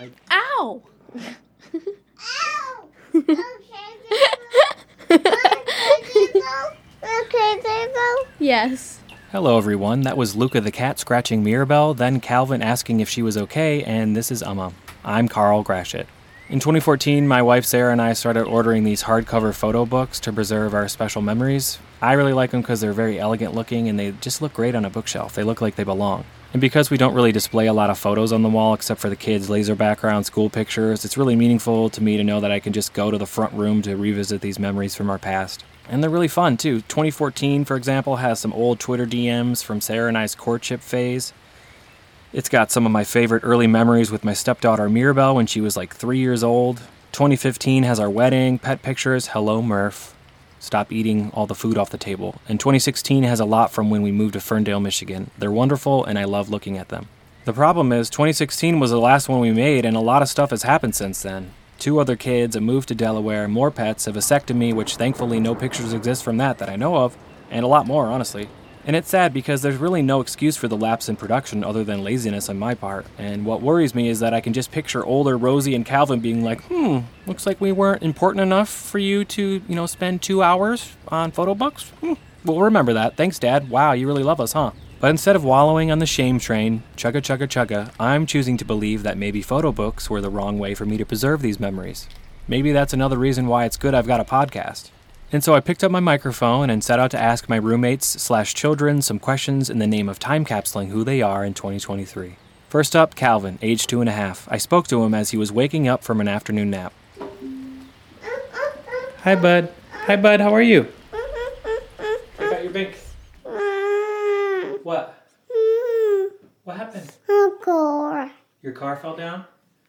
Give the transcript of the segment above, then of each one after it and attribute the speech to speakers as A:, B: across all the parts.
A: Ow! Ow! Okay, okay, Yes.
B: Hello, everyone. That was Luca the cat scratching Mirabelle, then Calvin asking if she was okay, and this is Emma. I'm Carl Grashit. In 2014, my wife Sarah and I started ordering these hardcover photo books to preserve our special memories. I really like them because they're very elegant looking and they just look great on a bookshelf. They look like they belong. And because we don't really display a lot of photos on the wall except for the kids' laser background school pictures, it's really meaningful to me to know that I can just go to the front room to revisit these memories from our past. And they're really fun too. 2014, for example, has some old Twitter DMs from Sarah and I's courtship phase. It's got some of my favorite early memories with my stepdaughter Mirabelle when she was like three years old. 2015 has our wedding, pet pictures, hello Murph, stop eating all the food off the table. And 2016 has a lot from when we moved to Ferndale, Michigan. They're wonderful and I love looking at them. The problem is, 2016 was the last one we made, and a lot of stuff has happened since then. Two other kids, a move to Delaware, more pets, a vasectomy, which thankfully no pictures exist from that that I know of, and a lot more, honestly. And it's sad because there's really no excuse for the lapse in production other than laziness on my part. And what worries me is that I can just picture older Rosie and Calvin being like, hmm, looks like we weren't important enough for you to, you know, spend two hours on photo books. Hmm. We'll remember that. Thanks, Dad. Wow, you really love us, huh? But instead of wallowing on the shame train, chugga chugga chugga, I'm choosing to believe that maybe photo books were the wrong way for me to preserve these memories. Maybe that's another reason why it's good I've got a podcast. And so I picked up my microphone and set out to ask my roommates slash children some questions in the name of time capsuling who they are in 2023. First up, Calvin, age two and a half. I spoke to him as he was waking up from an afternoon nap. Hi, bud. Hi, bud. How are you? Check out your bink. What? What happened?
C: Uncle.
B: Your car fell down?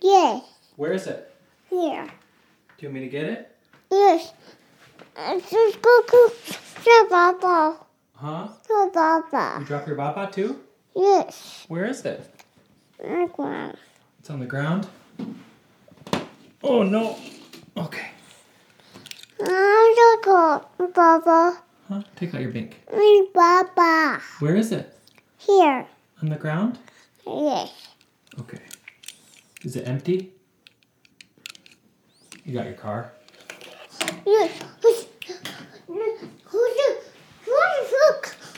C: Yes.
B: Where is it?
C: Here.
B: Do you want me to get it?
C: Yes. It's just go go to Papa.
B: Huh?
C: To baba.
B: You drop your baba too?
C: Yes.
B: Where is it?
C: Like one.
B: It's on the ground. Oh no. Okay.
C: I'm to go Papa.
B: Huh? Take out your bink.
C: Me Papa.
B: Where is it?
C: Here.
B: On the ground?
C: Yes.
B: Okay. Is it empty? You got your car?
C: Yes. Who's who's the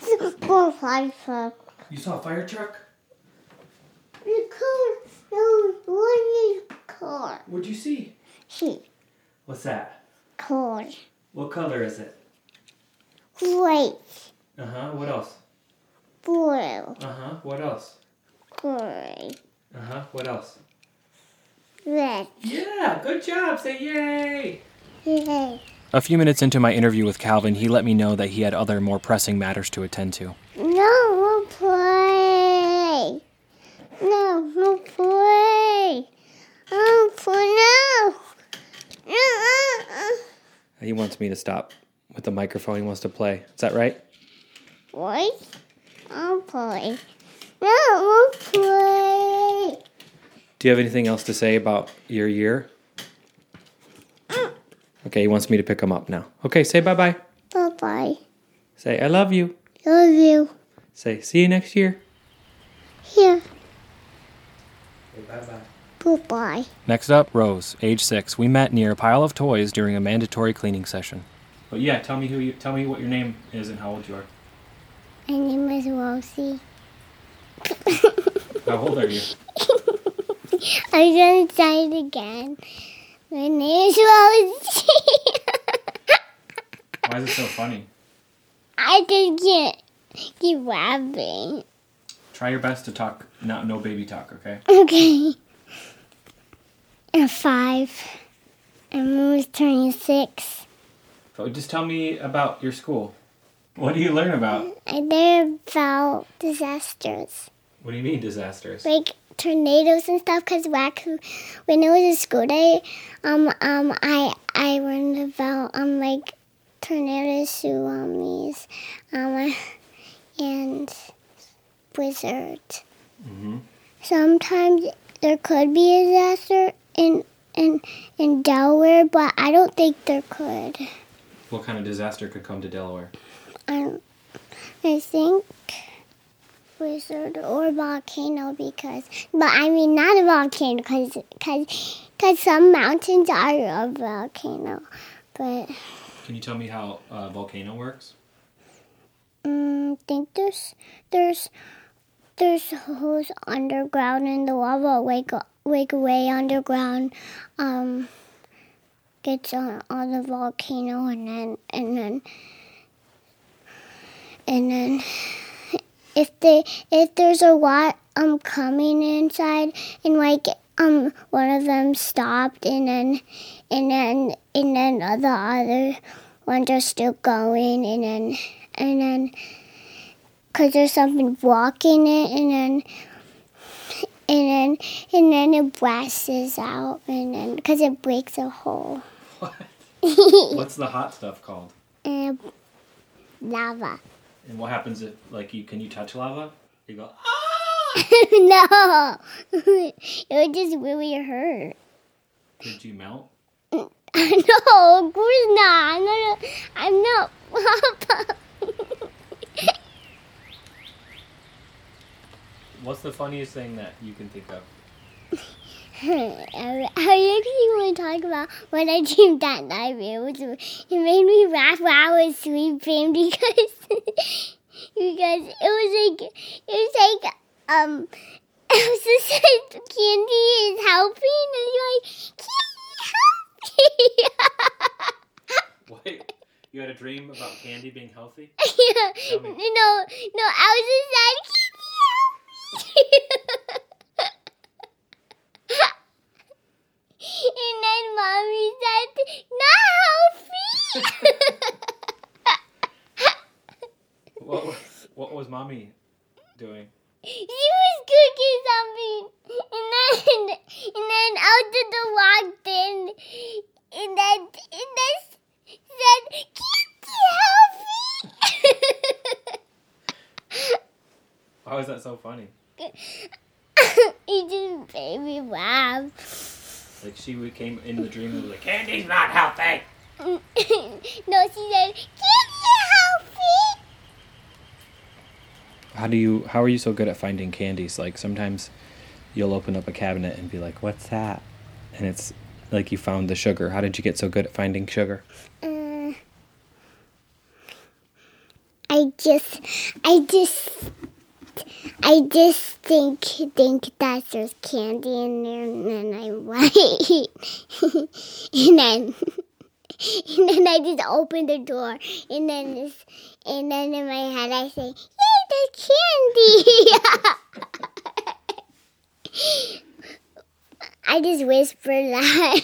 C: who's the four five five?
B: You saw a fire truck?
C: The car. No, one car.
B: What'd you see?
C: She
B: What's that?
C: car.
B: What color is it?
C: White.
B: Uh huh. What else?
C: Blue.
B: Uh huh. What else?
C: Gray.
B: Uh huh. What else?
C: Red.
B: Yeah, good job. Say yay. A few minutes into my interview with Calvin, he let me know that he had other more pressing matters to attend to.
C: No, no play. No, no play. Oh, play no. No.
B: He wants me to stop with the microphone. He wants to play. Is that right?
C: Wait. I'll play. No, I'll play.
B: Do you have anything else to say about your year? Okay, he wants me to pick him up now. Okay, say bye bye.
C: Bye bye.
B: Say I love you.
C: Love you.
B: Say see you next year.
C: Here.
B: Say bye bye.
C: Goodbye.
B: Next up, Rose, age six. We met near a pile of toys during a mandatory cleaning session. But yeah, tell me who you tell me what your name is and how old you are.
C: My name is Rosie.
B: How old are you?
C: I'm gonna say it again. My name is Rosie.
B: Why is it so funny?
C: I just can't keep laughing.
B: Try your best to talk, not no baby talk, okay?
C: Okay. I'm five. I'm almost turning six.
B: So just tell me about your school. What do you learn about?
C: I learn about disasters,
B: What do you mean disasters?
C: like tornadoes and stuff. Cause back when it was a school day, um, um, I I learned about um like tornadoes, tsunamis, um, and blizzards.
B: Mm-hmm.
C: Sometimes there could be a disaster in in in Delaware, but I don't think there could.
B: What kind of disaster could come to Delaware?
C: I, I think blizzard or volcano because, but I mean not a volcano because because because some mountains are a volcano, but
B: Can you tell me how a volcano works?
C: um, think there's there's there's holes underground and the lava wake wake way underground um gets on, on the volcano and then and then and then if they if there's a lot um coming inside and like um one of them stopped and then and then and then the other ones are still going and then and then because there's something blocking it and then and then and then it blasts out and then because it breaks a hole
B: What? What's the hot stuff called?
C: and lava
B: And what happens if, like, you can you touch lava? You go, ah!
C: no it would just really hurt
B: did you melt?
C: no of course not i'm not i'm not
B: What's the funniest thing that you can think of?
C: I actually want to talk about when I dreamed that night. It was it made me laugh while I was sleeping because because it was like it was like um it was just like candy is helping and you're like candy help me.
B: Wait, you had a dream about candy being healthy?
C: yeah. No, no, I was just like candy help me. And then mommy said, not healthy.
B: What was, what was mommy doing?
C: she was cooking something. And then, and then out the door walked in. And then, and then said, candy healthy.
B: Why was that so funny?
C: he just made me laugh.
B: Like, she would- came in the dream and was like, candy's not healthy!
C: no, she said, candy healthy.
B: How do you, how are you so good at finding candies? Like, sometimes you'll open up a cabinet and be like, what's that? And it's like you found the sugar. How did you get so good at finding sugar?
C: Uh, I just, I just, I just think think that there's candy in there, and then I wait, and then, and then I just open the door, and then this, and then in my head I say, "Yay, there's candy!" I just whisper that.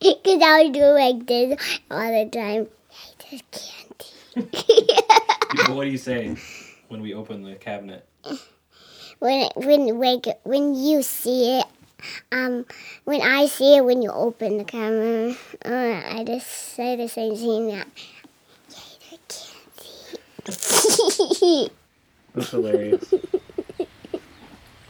C: Because I do like this all the time. Hey, there's candy.
B: What do you say when we open the cabinet?
C: when when like when you see it, um, when I see it when you open the camera, uh, I just say the same thing that. Yay, there's candy.
B: That's hilarious.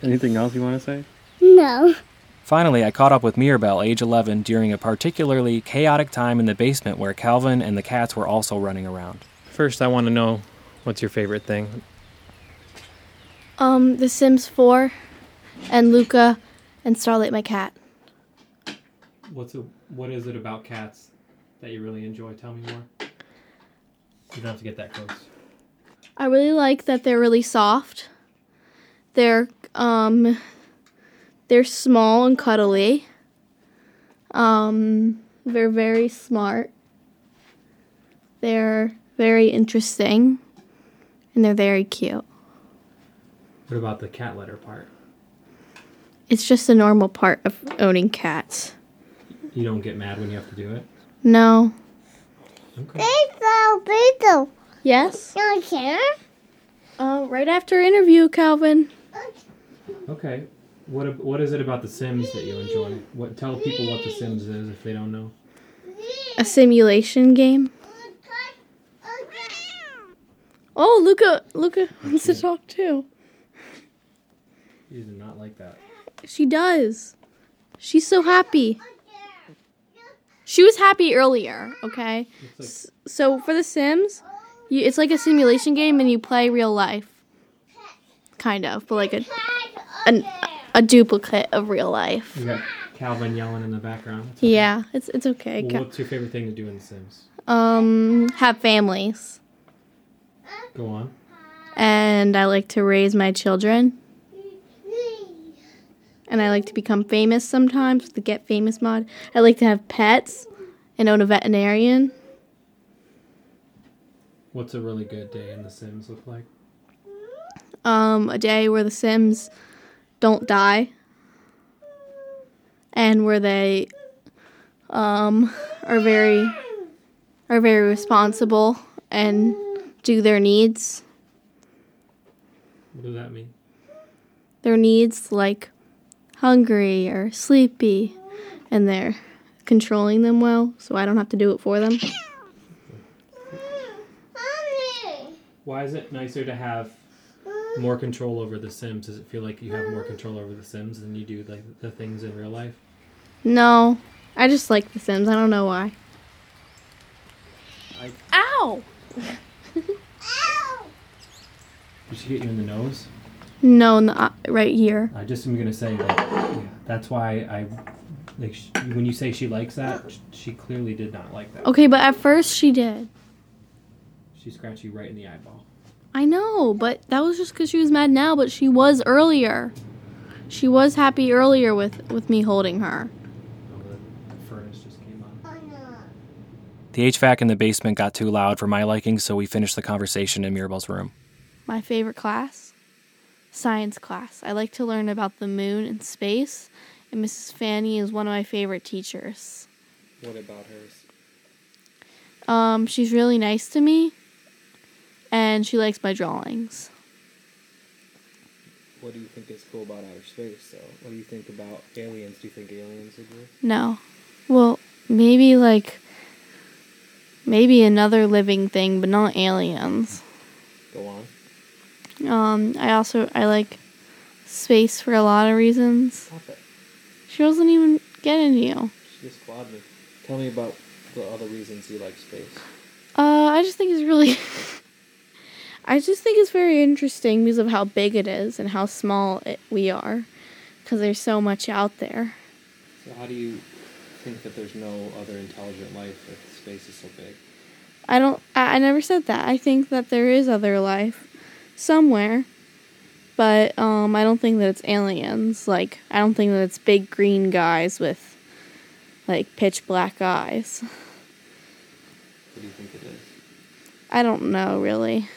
B: Anything else you want to say?
C: no.
B: Finally, I caught up with Mirabelle, age 11, during a particularly chaotic time in the basement where Calvin and the cats were also running around. First, I want to know what's your favorite thing?
A: Um, The Sims 4 and Luca and Starlight my cat.
B: What's a, what is it about cats that you really enjoy? Tell me more. You don't have to get that close.
A: I really like that they're really soft. They're um they're small and cuddly. Um they're very smart. They're very interesting and they're very cute.
B: What about the cat litter part?
A: It's just a normal part of owning cats.
B: You don't get mad when you have to do it?
A: No.
B: Okay.
C: Beetle, Beetle.
A: Yes?
C: You don't care?
A: Uh, right after interview, Calvin.
B: Okay. What what is it about The Sims that you enjoy? What tell people what The Sims is if they don't know.
A: A simulation game. Oh, Luca, Luca wants to talk too.
B: You do not like that.
A: She does. She's so happy. She was happy earlier, okay?
B: It's
A: So for The Sims, You, it's like a simulation game, and you play real life, kind of, but like a an, a duplicate of real life.
B: You got Calvin yelling in the background. It's
A: Yeah, it's it's okay.
B: Well, what's your favorite thing to do in The Sims?
A: Um, have families,
B: Go on.
A: and I like to raise my children, and I like to become famous sometimes with the Get Famous mod. I like to have pets and own a veterinarian.
B: What's a really good day in The Sims look like?
A: um, a day where the Sims don't die and where they um, are very are very responsible and do their needs.
B: What does that mean?
A: Their needs like hungry or sleepy and they're controlling them well so I don't have to do it for them.
B: Why is it nicer to have more control over The Sims? Does it feel like you have more control over The Sims than you do like the things in real life?
A: No, I just like the Sims. I don't know why.
B: I-
A: Ow!
B: Did she get you in the nose?
A: No, not uh, right here.
B: I just am gonna say that yeah, that's why I like sh- when you say she likes that, she clearly did not like that.
A: Okay, but at first she did.
B: She scratched you right in the eyeball.
A: I know, but that was just because she was mad now, but she was earlier. She was happy earlier with, with me holding her.
B: Oh, the, the furnace just came on.
D: The HVAC in the basement got too loud for my liking, so we finished the conversation in Mirabelle's room.
A: My favorite class? Science class. I like to learn about the moon and space, and Mrs. Fanny is one of my favorite teachers.
B: What about hers?
A: Um, she's really nice to me, and she likes my drawings.
B: What do you think is cool about outer space, though? What do you think about aliens? Do you think aliens exist?
A: No. Well, maybe like maybe another living thing, but not aliens.
B: Go on.
A: Um, I also I like space for a lot of reasons.
B: Stop it.
A: She wasn't even getting you.
B: She just clawed me. Tell me about the other reasons you like space.
A: Uh, I just think it's really. I just think it's very interesting because of how big it is and how small it, we are, because there's so much out there.
B: So how do you think that there's no other intelligent life if space is so big?
A: I don't. I, I never said that. I think that there is other life somewhere, but um, I don't think that it's aliens. Like I don't think that it's big green guys with like pitch black eyes.
B: What do you think it is?
A: I don't know really.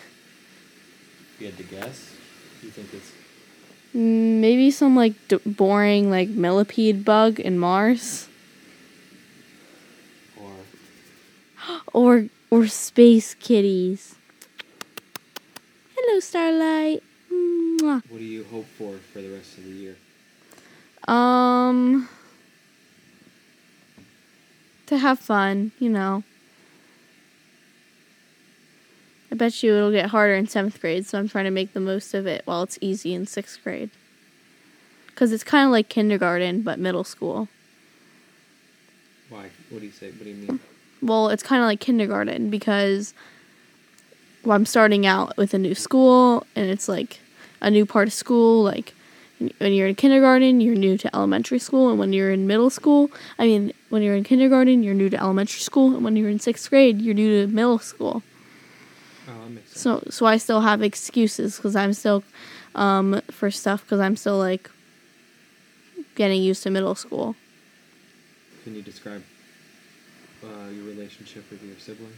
B: If you had to guess, you think it's
A: Mm, Maybe some like d- boring like millipede bug in Mars,
B: or
A: or space kitties. Hello, Starlight. Mwah.
B: what do you hope for for the rest of the year?
A: Um, to have fun, you know. I bet you it'll get harder in seventh grade, so I'm trying to make the most of it while it's easy in sixth grade. Because it's kind of like kindergarten, but middle school.
B: Why? What do you say? What do you mean?
A: Well, it's kind of like kindergarten because well, I'm starting out with a new school, and it's like a new part of school. Like when you're in kindergarten, you're new to elementary school, and when you're in middle school, I mean, when you're in kindergarten, you're new to elementary school, and when you're in sixth grade, you're new to middle school.
B: Oh, that makes sense.
A: So, so I still have excuses because I'm still um, for stuff because I'm still like getting used to middle school.
B: Can you describe uh, your relationship with your siblings?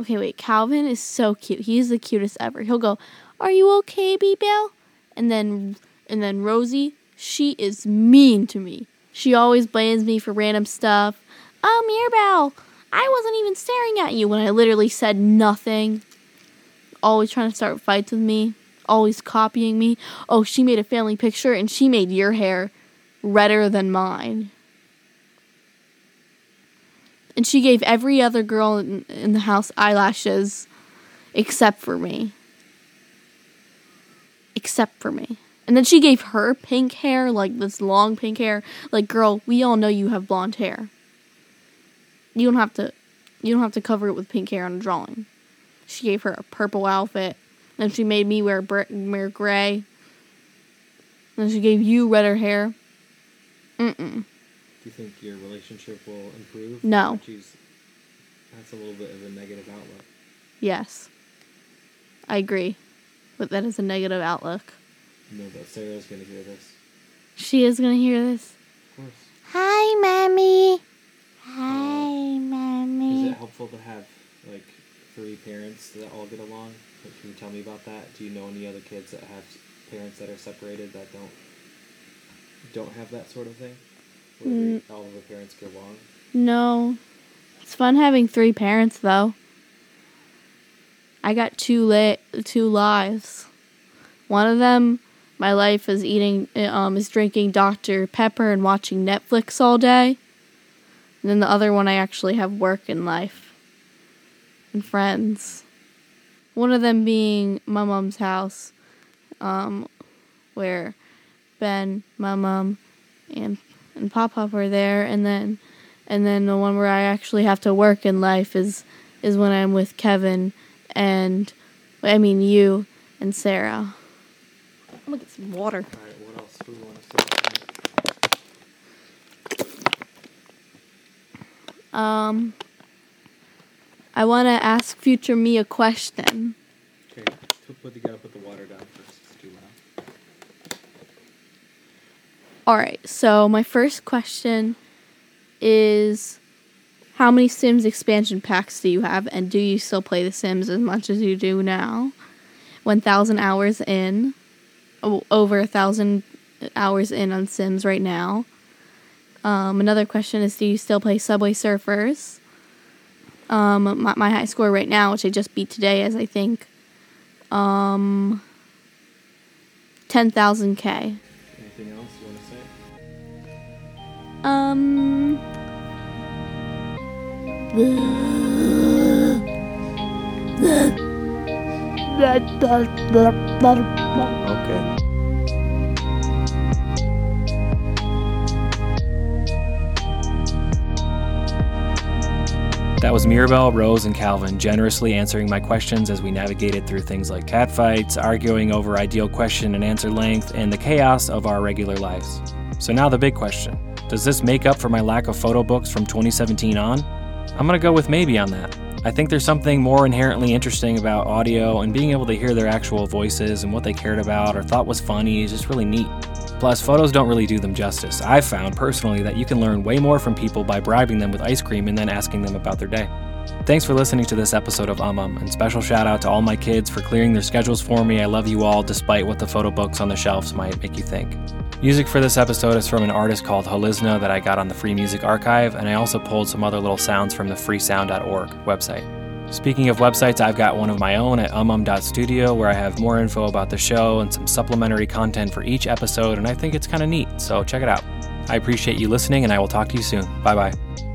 A: Okay, wait. Calvin is so cute. He's the cutest ever. He'll go, "Are you okay, B Bell?" And then, and then Rosie, she is mean to me. She always blames me for random stuff. Oh, Mirabelle, I wasn't even staring at you when I literally said nothing. Always trying to start fights with me. Always copying me. Oh, she made a family picture and she made your hair redder than mine. And she gave every other girl in, in the house eyelashes except for me. Except for me. And then she gave her pink hair, like this long pink hair. Like, girl, we all know you have blonde hair. You don't have to you don't have to cover it with pink hair on a drawing. she gave her a purple outfit. Then she made me wear br- wear gray. Then she gave you redder hair. Mm-mm.
B: Do you think your relationship will improve?
A: No.
B: She's, that's a little bit of a negative outlook.
A: Yes. I agree. But that is a negative outlook.
B: No, but Sarah's gonna hear this.
A: She is going to hear this.
B: Of course.
C: Hi, mommy. Hi, oh.
B: Is
C: mommy.
B: it helpful to have like three parents that all get along? Like, can you tell me about that? Do you know any other kids that have parents that are separated that don't don't have that sort of thing?
A: Mm.
B: all of the parents get along.
A: No. It's fun having three parents though. I got two li- two lives. One of them, my life is eating um is drinking Dr Pepper and watching Netflix all day. And then the other one I actually have work in life and friends. One of them being my mom's house um where Ben, my mom, and and Pop Pop were there and then and then the one where I actually have to work in life is is when I'm with Kevin and I mean you and Sarah. I'm gonna get some water.
B: All right. What else do we want to say?
A: Um I wanna ask future me a question.
B: Okay. Put, put, you gotta put the water down first. It's too loud.
A: Alright, so my first question is how many Sims expansion packs do you have and do you still play The Sims as much as you do now? 1,000 hours in, over a thousand hours in on Sims right now. Um, another question is do you still play Subway Surfers? Um, my, my high score right now, which I just beat today, is I think um, 10,000K. Um.
B: Okay. That was Mirabelle, Rose, and Calvin generously answering my questions as we navigated through things like catfights, arguing over ideal question and answer length, and the chaos of our regular lives. So now the big question Does this make up for my lack of photo books from 2017 on? I'm gonna go with maybe on that. I think there's something more inherently interesting about audio and being able to hear their actual voices and what they cared about or thought was funny is just really neat. Plus, photos don't really do them justice. I've found personally that you can learn way more from people by bribing them with ice cream and then asking them about their day. Thanks for listening to this episode of Um Um, and special shout out to all my kids for clearing their schedules for me. I love you all, despite what the photo books on the shelves might make you think. Music for this episode is from an artist called Holizna that I got on the Free Music Archive, and I also pulled some other little sounds from the freesound.org website. Speaking of websites, I've got one of my own at umum.studio where I have more info about the show and some supplementary content for each episode, and I think it's kind of neat, so check it out. I appreciate you listening, and I will talk to you soon. Bye bye.